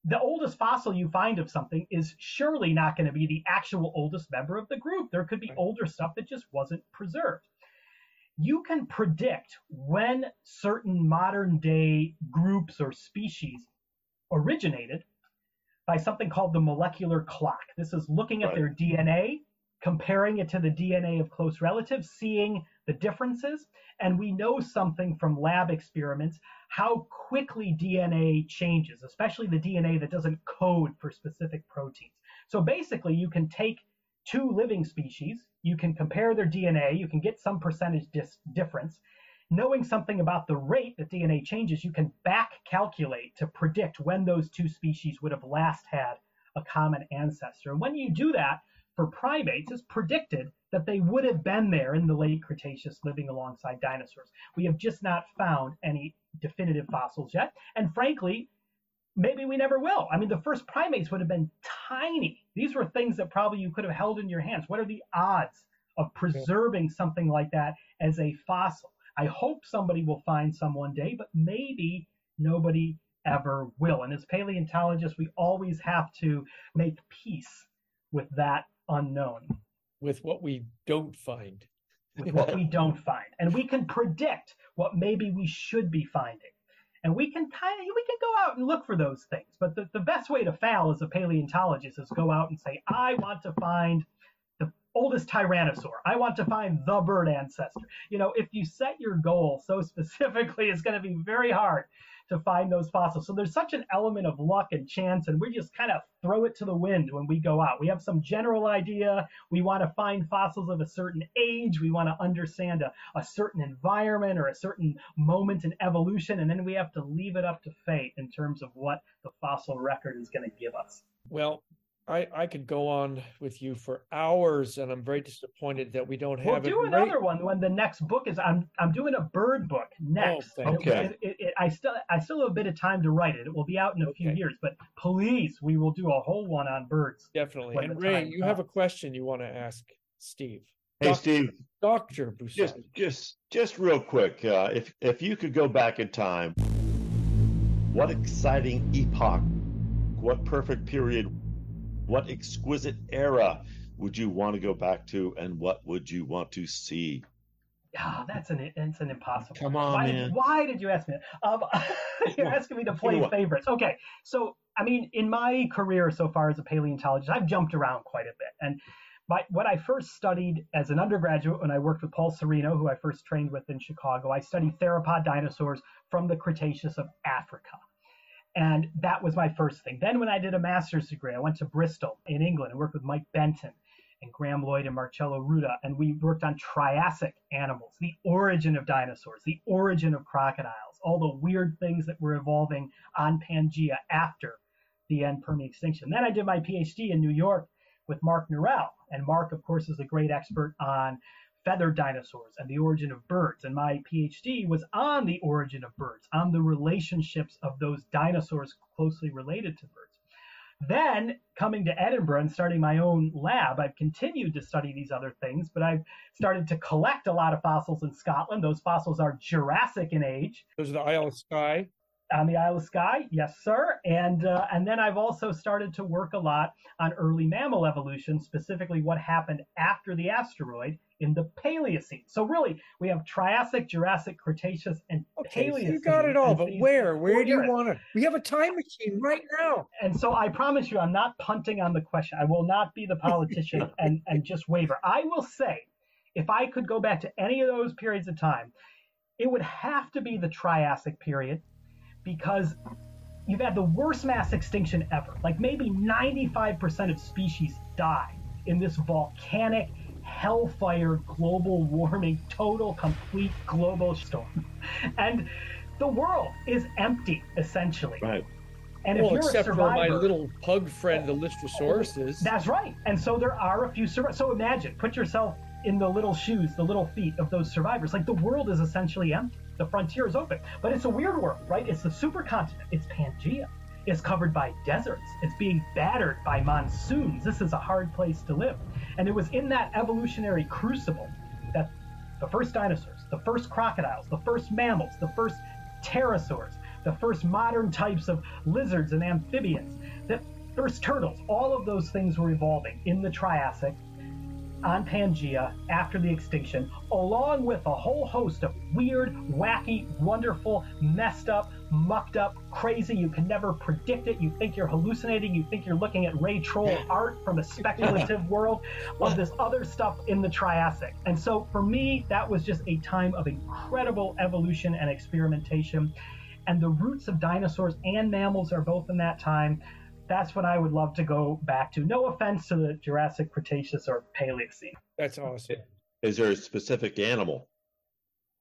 the oldest fossil you find of something is surely not going to be the actual oldest member of the group. There could be older stuff that just wasn't preserved. You can predict when certain modern day groups or species originated by something called the molecular clock. This is looking at right. their DNA, comparing it to the DNA of close relatives, seeing the differences. And we know something from lab experiments how quickly DNA changes, especially the DNA that doesn't code for specific proteins. So basically, you can take two living species, you can compare their DNA, you can get some percentage dis- difference. Knowing something about the rate that DNA changes, you can back calculate to predict when those two species would have last had a common ancestor. And when you do that, for primates is predicted that they would have been there in the late Cretaceous living alongside dinosaurs. We have just not found any definitive fossils yet. And frankly, maybe we never will. I mean, the first primates would have been tiny. These were things that probably you could have held in your hands. What are the odds of preserving something like that as a fossil? I hope somebody will find some one day, but maybe nobody ever will. And as paleontologists, we always have to make peace with that unknown. With what we don't find. With what we don't find. And we can predict what maybe we should be finding. And we can kind of we can go out and look for those things. But the, the best way to fail as a paleontologist is go out and say, I want to find the oldest tyrannosaur. I want to find the bird ancestor. You know, if you set your goal so specifically, it's going to be very hard to find those fossils. So there's such an element of luck and chance, and we just kind of throw it to the wind when we go out. We have some general idea. We want to find fossils of a certain age. We want to understand a, a certain environment or a certain moment in evolution, and then we have to leave it up to fate in terms of what the fossil record is going to give us. Well, I, I could go on with you for hours, and I'm very disappointed that we don't have. We'll do another one when the next book is. I'm I'm doing a bird book next. Oh, okay. It, it, it, I still I still have a bit of time to write it. It will be out in a okay. few years, but please, we will do a whole one on birds. Definitely. And Ray, you comes. have a question you want to ask Steve. Hey, Doc- Steve. Doctor Brusatte. Just just just real quick, uh, if if you could go back in time, what exciting epoch, what perfect period what exquisite era would you want to go back to, and what would you want to see? Ah, that's an it's an impossible. Come on, why, man. Why did you ask me? Um, you're asking me to play favorites. Okay, so I mean, in my career so far as a paleontologist, I've jumped around quite a bit, and my, what I first studied as an undergraduate when I worked with Paul Sereno, who I first trained with in Chicago, I studied theropod dinosaurs from the Cretaceous of Africa. And that was my first thing. Then, when I did a master's degree, I went to Bristol in England and worked with Mike Benton and Graham Lloyd and Marcello Ruta. And we worked on Triassic animals, the origin of dinosaurs, the origin of crocodiles, all the weird things that were evolving on Pangea after the end Permian extinction. Then I did my PhD in New York with Mark Norell. And Mark, of course, is a great expert on feathered dinosaurs and the origin of birds. And my PhD was on the origin of birds, on the relationships of those dinosaurs closely related to birds. Then, coming to Edinburgh and starting my own lab, I've continued to study these other things, but I've started to collect a lot of fossils in Scotland. Those fossils are Jurassic in age. Those are the Isle of Skye on the Isle of Skye, yes, sir. And uh, and then I've also started to work a lot on early mammal evolution, specifically what happened after the asteroid in the Paleocene. So really, we have Triassic, Jurassic, Cretaceous, and okay, Paleocene. So you got it all, but where? Where do you want to? We have a time machine right now. And so I promise you, I'm not punting on the question. I will not be the politician and and just waver. I will say, if I could go back to any of those periods of time, it would have to be the Triassic period because you've had the worst mass extinction ever. Like maybe 95% of species die in this volcanic hellfire global warming total complete global storm. And the world is empty essentially. Right. And well, except survivor, for my little pug friend, the Lystrosaurus is. That's right. And so there are a few survivors. So imagine, put yourself in the little shoes, the little feet of those survivors. Like the world is essentially empty. The frontier is open. But it's a weird world, right? It's the supercontinent. It's Pangea. It's covered by deserts. It's being battered by monsoons. This is a hard place to live. And it was in that evolutionary crucible that the first dinosaurs, the first crocodiles, the first mammals, the first pterosaurs, the first modern types of lizards and amphibians, the first turtles, all of those things were evolving in the Triassic on Pangea after the extinction, along with a whole host of weird, wacky, wonderful, messed up, mucked up, crazy. You can never predict it. You think you're hallucinating. You think you're looking at Ray Troll art from a speculative world of this other stuff in the Triassic. And so for me, that was just a time of incredible evolution and experimentation. And the roots of dinosaurs and mammals are both in that time that's what I would love to go back to. No offense to the Jurassic, Cretaceous, or Paleocene. That's awesome. Is there a specific animal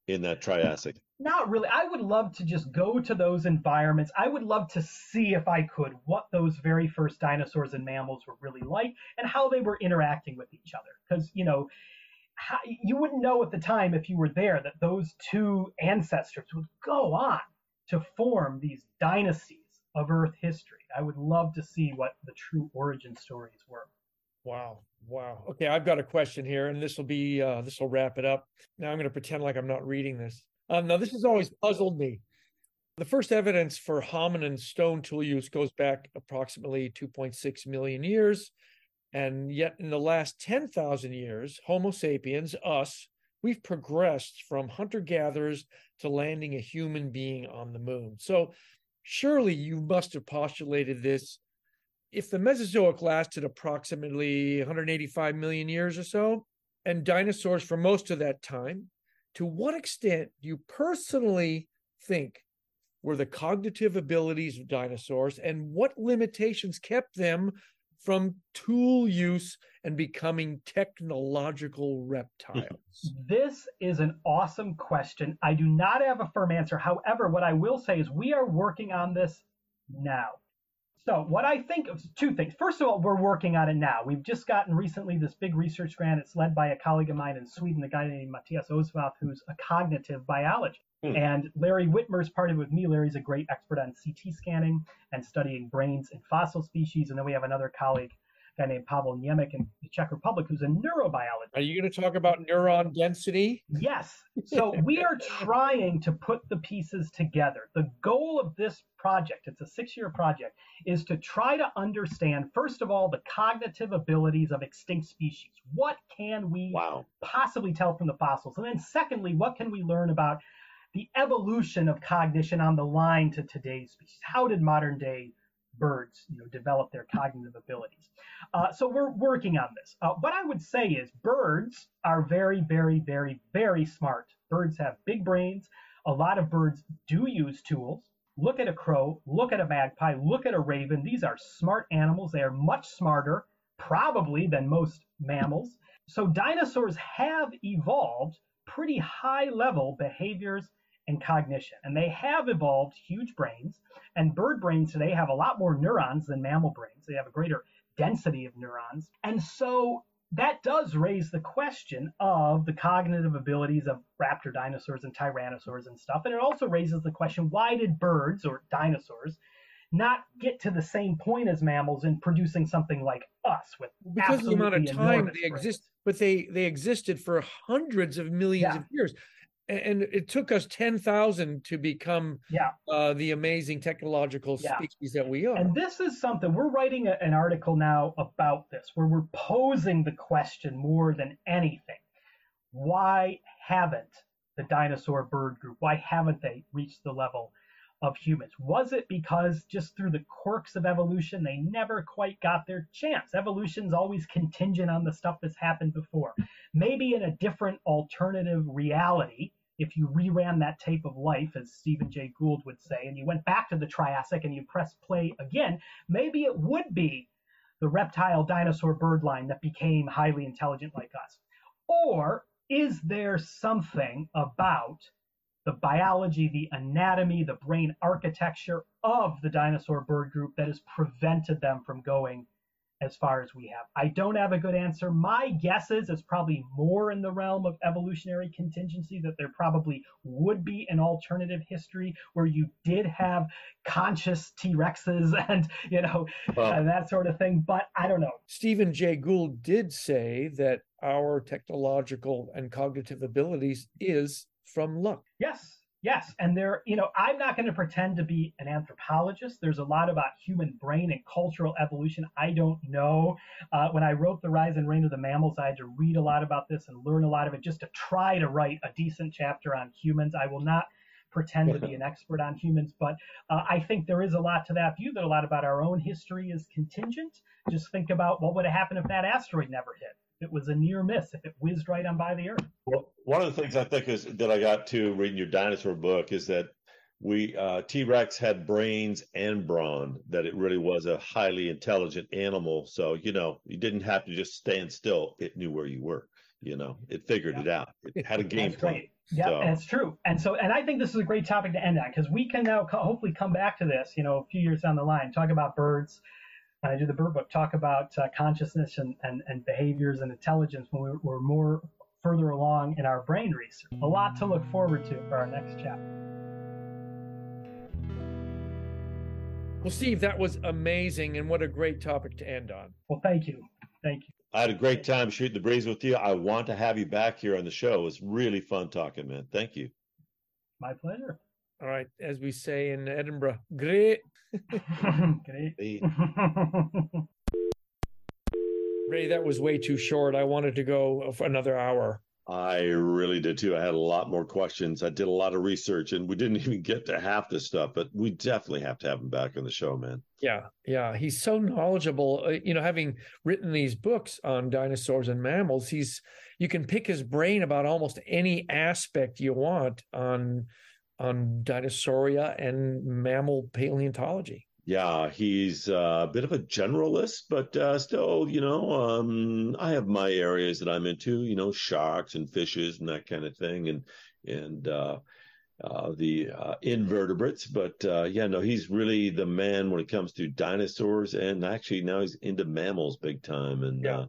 in that Triassic? Not really. I would love to just go to those environments. I would love to see if I could what those very first dinosaurs and mammals were really like and how they were interacting with each other. Because, you know, how, you wouldn't know at the time if you were there that those two ancestors would go on to form these dynasties of Earth history. I would love to see what the true origin stories were. Wow. Wow. Okay, I've got a question here, and this will be uh, this will wrap it up. Now I'm going to pretend like I'm not reading this. Um, now this has always puzzled me. The first evidence for hominin stone tool use goes back approximately 2.6 million years, and yet in the last 10,000 years, Homo sapiens, us, we've progressed from hunter gatherers to landing a human being on the moon. So surely you must have postulated this. If the Mesozoic lasted approximately 185 million years or so, and dinosaurs for most of that time, to what extent do you personally think were the cognitive abilities of dinosaurs and what limitations kept them from tool use and becoming technological reptiles? This is an awesome question. I do not have a firm answer. However, what I will say is we are working on this now. So, what I think of two things. First of all, we're working on it now. We've just gotten recently this big research grant. It's led by a colleague of mine in Sweden, a guy named Mathias Osvath, who's a cognitive biologist. Hmm. And Larry Witmer's partnered with me. Larry's a great expert on CT scanning and studying brains in fossil species. And then we have another colleague guy named Pavel Němec in the Czech Republic who's a neurobiologist. Are you going to talk about neuron density? Yes. So we are trying to put the pieces together. The goal of this project, it's a six year project, is to try to understand, first of all, the cognitive abilities of extinct species. What can we wow. possibly tell from the fossils? And then, secondly, what can we learn about the evolution of cognition on the line to today's species? How did modern day birds you know, develop their cognitive abilities. Uh, so we're working on this. Uh, what I would say is birds are very, very, very, very smart. Birds have big brains. A lot of birds do use tools. Look at a crow, look at a magpie, look at a raven. These are smart animals. They are much smarter, probably, than most mammals. So dinosaurs have evolved pretty high level behaviors and cognition. And they have evolved huge brains. And bird brains today have a lot more neurons than mammal brains. They have a greater density of neurons. And so that does raise the question of the cognitive abilities of raptor dinosaurs and tyrannosaurs and stuff. And it also raises the question why did birds or dinosaurs not get to the same point as mammals in producing something like us with because of the amount of time they exist but they they existed for hundreds of millions yeah. of years and it took us 10,000 to become yeah. uh, the amazing technological yeah. species that we are. And this is something we're writing a, an article now about this where we're posing the question more than anything. Why haven't the dinosaur bird group, why haven't they reached the level of humans? Was it because just through the quirks of evolution, they never quite got their chance? Evolution's always contingent on the stuff that's happened before. Maybe in a different alternative reality, if you reran that tape of life, as Stephen Jay Gould would say, and you went back to the Triassic and you press play again, maybe it would be the reptile dinosaur bird line that became highly intelligent like us. Or is there something about the biology, the anatomy, the brain architecture of the dinosaur bird group that has prevented them from going as far as we have. I don't have a good answer. My guess is it's probably more in the realm of evolutionary contingency that there probably would be an alternative history where you did have conscious T-Rexes and, you know, well, and that sort of thing, but I don't know. Stephen Jay Gould did say that our technological and cognitive abilities is from luck. Yes, yes. And there, you know, I'm not going to pretend to be an anthropologist. There's a lot about human brain and cultural evolution I don't know. Uh, when I wrote The Rise and Reign of the Mammals, I had to read a lot about this and learn a lot of it just to try to write a decent chapter on humans. I will not pretend to be an expert on humans, but uh, I think there is a lot to that view that a lot about our own history is contingent. Just think about what would have happened if that asteroid never hit it was a near miss if it whizzed right on by the earth. Well, one of the things I think is that I got to reading your dinosaur book is that we uh, T Rex had brains and brawn. That it really was a highly intelligent animal. So you know you didn't have to just stand still. It knew where you were. You know it figured yeah. it out. It had a game plan. Yeah, so. it's true. And so, and I think this is a great topic to end on because we can now co- hopefully come back to this, you know, a few years down the line, talk about birds, I do the Bird Book, talk about uh, consciousness and, and, and behaviors and intelligence when we're, we're more further along in our brain research. A lot to look forward to for our next chapter. Well, Steve, that was amazing, and what a great topic to end on. Well, thank you. Thank you. I had a great time shooting the breeze with you. I want to have you back here on the show. It was really fun talking, man. Thank you. My pleasure. All right, as we say in Edinburgh, great. great. Ray, that was way too short. I wanted to go for another hour. I really did too. I had a lot more questions. I did a lot of research and we didn't even get to half this stuff, but we definitely have to have him back on the show, man. Yeah. Yeah. He's so knowledgeable. Uh, you know, having written these books on dinosaurs and mammals, he's, you can pick his brain about almost any aspect you want on, on dinosauria and mammal paleontology. Yeah, he's uh, a bit of a generalist, but uh, still, you know, um, I have my areas that I'm into, you know, sharks and fishes and that kind of thing, and and uh, uh the uh, invertebrates. But uh, yeah, no, he's really the man when it comes to dinosaurs, and actually now he's into mammals big time, and yeah.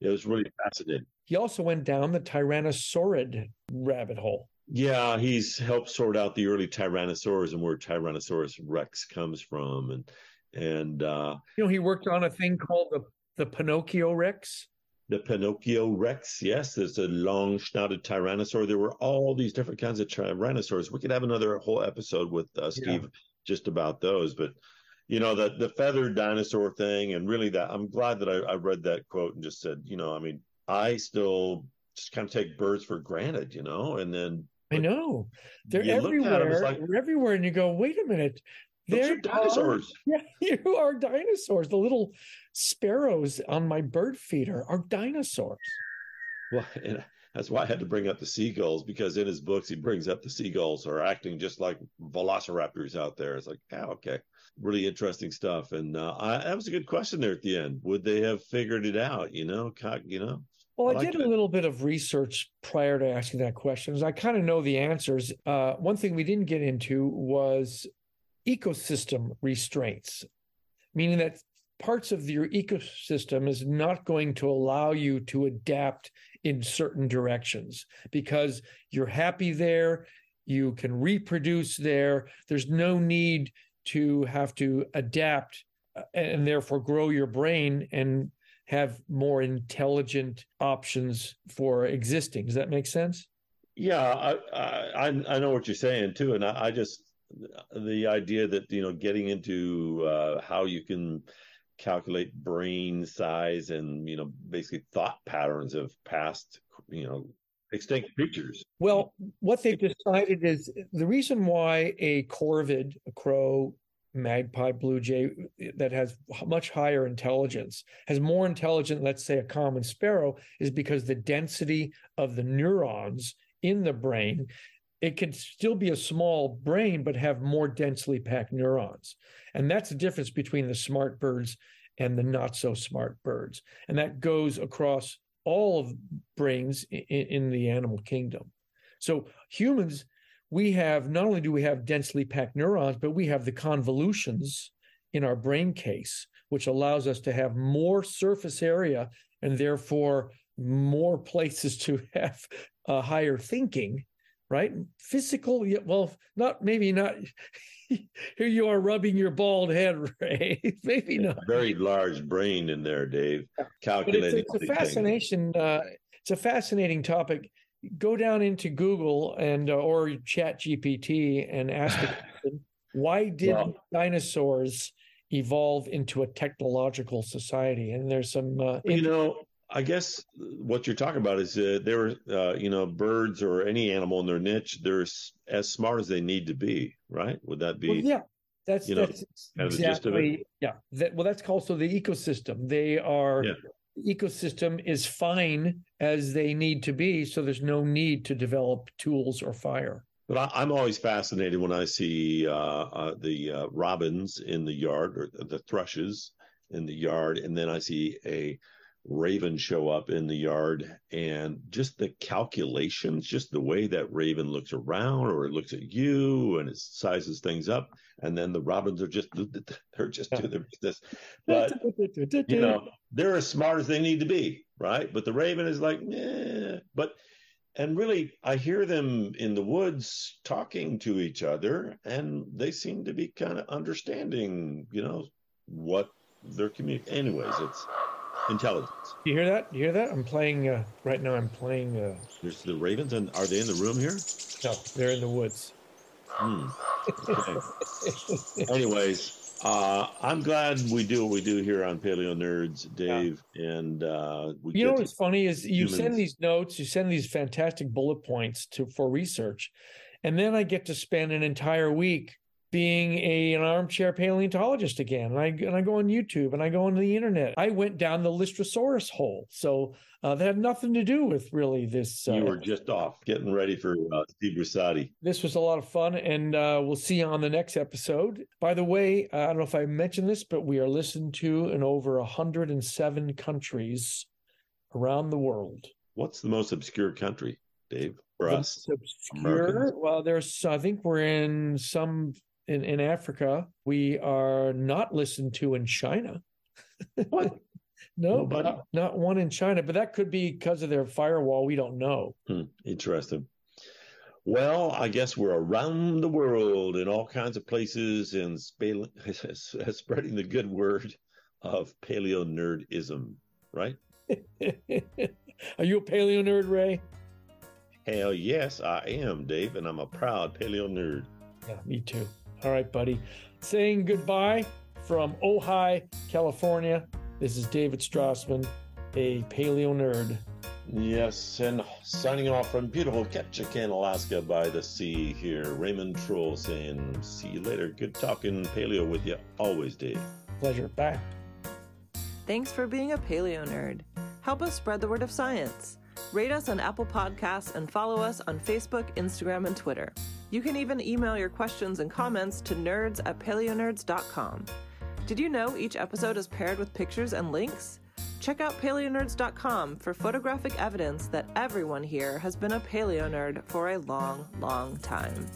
it was really fascinating. He also went down the Tyrannosaurid rabbit hole. Yeah, he's helped sort out the early Tyrannosaurs and where Tyrannosaurus Rex comes from, and and uh, you know he worked on a thing called the the Pinocchio Rex. The Pinocchio Rex, yes, there's a long snouted tyrannosaur. There were all these different kinds of tyrannosaurs. We could have another whole episode with uh, Steve yeah. just about those, but you know the the feathered dinosaur thing, and really that I'm glad that I, I read that quote and just said, you know, I mean, I still just kind of take birds for granted, you know, and then I know they're everywhere. Like, they're everywhere, and you go, wait a minute. They're dinosaurs. Are, yeah, you are dinosaurs. The little sparrows on my bird feeder are dinosaurs. Well, and that's why I had to bring up the seagulls because in his books he brings up the seagulls are acting just like velociraptors out there. It's like, yeah, okay, really interesting stuff. And uh, I, that was a good question there at the end. Would they have figured it out? You know, you know, well, I, I did a little bit of research prior to asking that question. I kind of know the answers. Uh, one thing we didn't get into was ecosystem restraints, meaning that parts of your ecosystem is not going to allow you to adapt in certain directions because you're happy there, you can reproduce there. There's no need to have to adapt uh, and therefore grow your brain and have more intelligent options for existing. Does that make sense? Yeah, I I, I know what you're saying too, and I, I just the idea that you know getting into uh, how you can calculate brain size and you know basically thought patterns of past you know extinct creatures. Well, what they've decided is the reason why a corvid, a crow, magpie blue jay eh, that has much higher intelligence has more intelligent let's say a common sparrow is because the density of the neurons in the brain it can still be a small brain but have more densely packed neurons. And that's the difference between the smart birds and the not so smart birds. And that goes across all of brains in, in the animal kingdom. So humans we have not only do we have densely packed neurons, but we have the convolutions in our brain case, which allows us to have more surface area and therefore more places to have a higher thinking, right? Physical, well, not maybe not. Here you are rubbing your bald head, Ray. maybe not. Very large brain in there, Dave. Calculating. It's, it's, a fascination. Uh, it's a fascinating topic go down into Google and uh, or Chat GPT and ask the question, why did well, dinosaurs evolve into a technological society? And there's some, uh, you know, I guess what you're talking about is uh, they were, uh, you know, birds or any animal in their niche, they're as smart as they need to be, right? Would that be? Well, yeah, that's you know, that's kind exactly yeah. That, well, that's called so the ecosystem. They are yeah ecosystem is fine as they need to be, so there's no need to develop tools or fire. But I, am always fascinated when I see uh, uh, the uh, robins in the yard or the thrushes in the yard, and then I see a raven show up in the yard and just the calculations, just the way that raven looks around or it looks at you and it sizes things up. And then the robins are just, they're just doing their business. But, you know, they're as smart as they need to be, right? But the raven is like, yeah. But, and really, I hear them in the woods talking to each other and they seem to be kind of understanding, you know, what they're communicating. Anyways, it's, intelligence. You hear that? You hear that? I'm playing uh, right now. I'm playing. Uh, There's the ravens, and are they in the room here? No, they're in the woods. Hmm. Okay. Anyways, Uh, I'm glad we do what we do here on Paleo Nerds, Dave. Yeah. And uh, you know what's funny is you humans. send these notes, you send these fantastic bullet points to for research, and then I get to spend an entire week being a, an armchair paleontologist again. And I and I go on YouTube and I go on the internet. I went down the Lystrosaurus hole. So uh, that had nothing to do with really this. Uh, you were just off getting ready for uh, Steve Brusatte. This was a lot of fun, and uh, we'll see you on the next episode. By the way, I don't know if I mentioned this, but we are listened to in over 107 countries around the world. What's the most obscure country, Dave? For the us, obscure. Americans? Well, there's. I think we're in some in, in Africa. We are not listened to in China. What? no, but not, not, one in China. But that could be because of their firewall. We don't know. Hmm, interesting. Well, I guess we're around the world in all kinds of places and sp- spreading the good word of paleo nerdism, right? Are you a paleo nerd, Ray? Hell yes, I am, Dave, and I'm a proud paleo nerd. Yeah, me too. All right, buddy. Saying goodbye from Ojai, California. This is David Strassman, a paleo nerd. Yes, and signing off from beautiful Ketchikan, Alaska by the sea here, Raymond Troll saying, see you later. Good talking paleo with you always, Dave. Pleasure. Bye. Thanks for being a paleo nerd. Help us spread the word of science. Rate us on Apple Podcasts and follow us on Facebook, Instagram, and Twitter. You can even email your questions and comments to nerds at paleonerds.com. Did you know each episode is paired with pictures and links? Check out paleonerds.com for photographic evidence that everyone here has been a paleo nerd for a long, long time.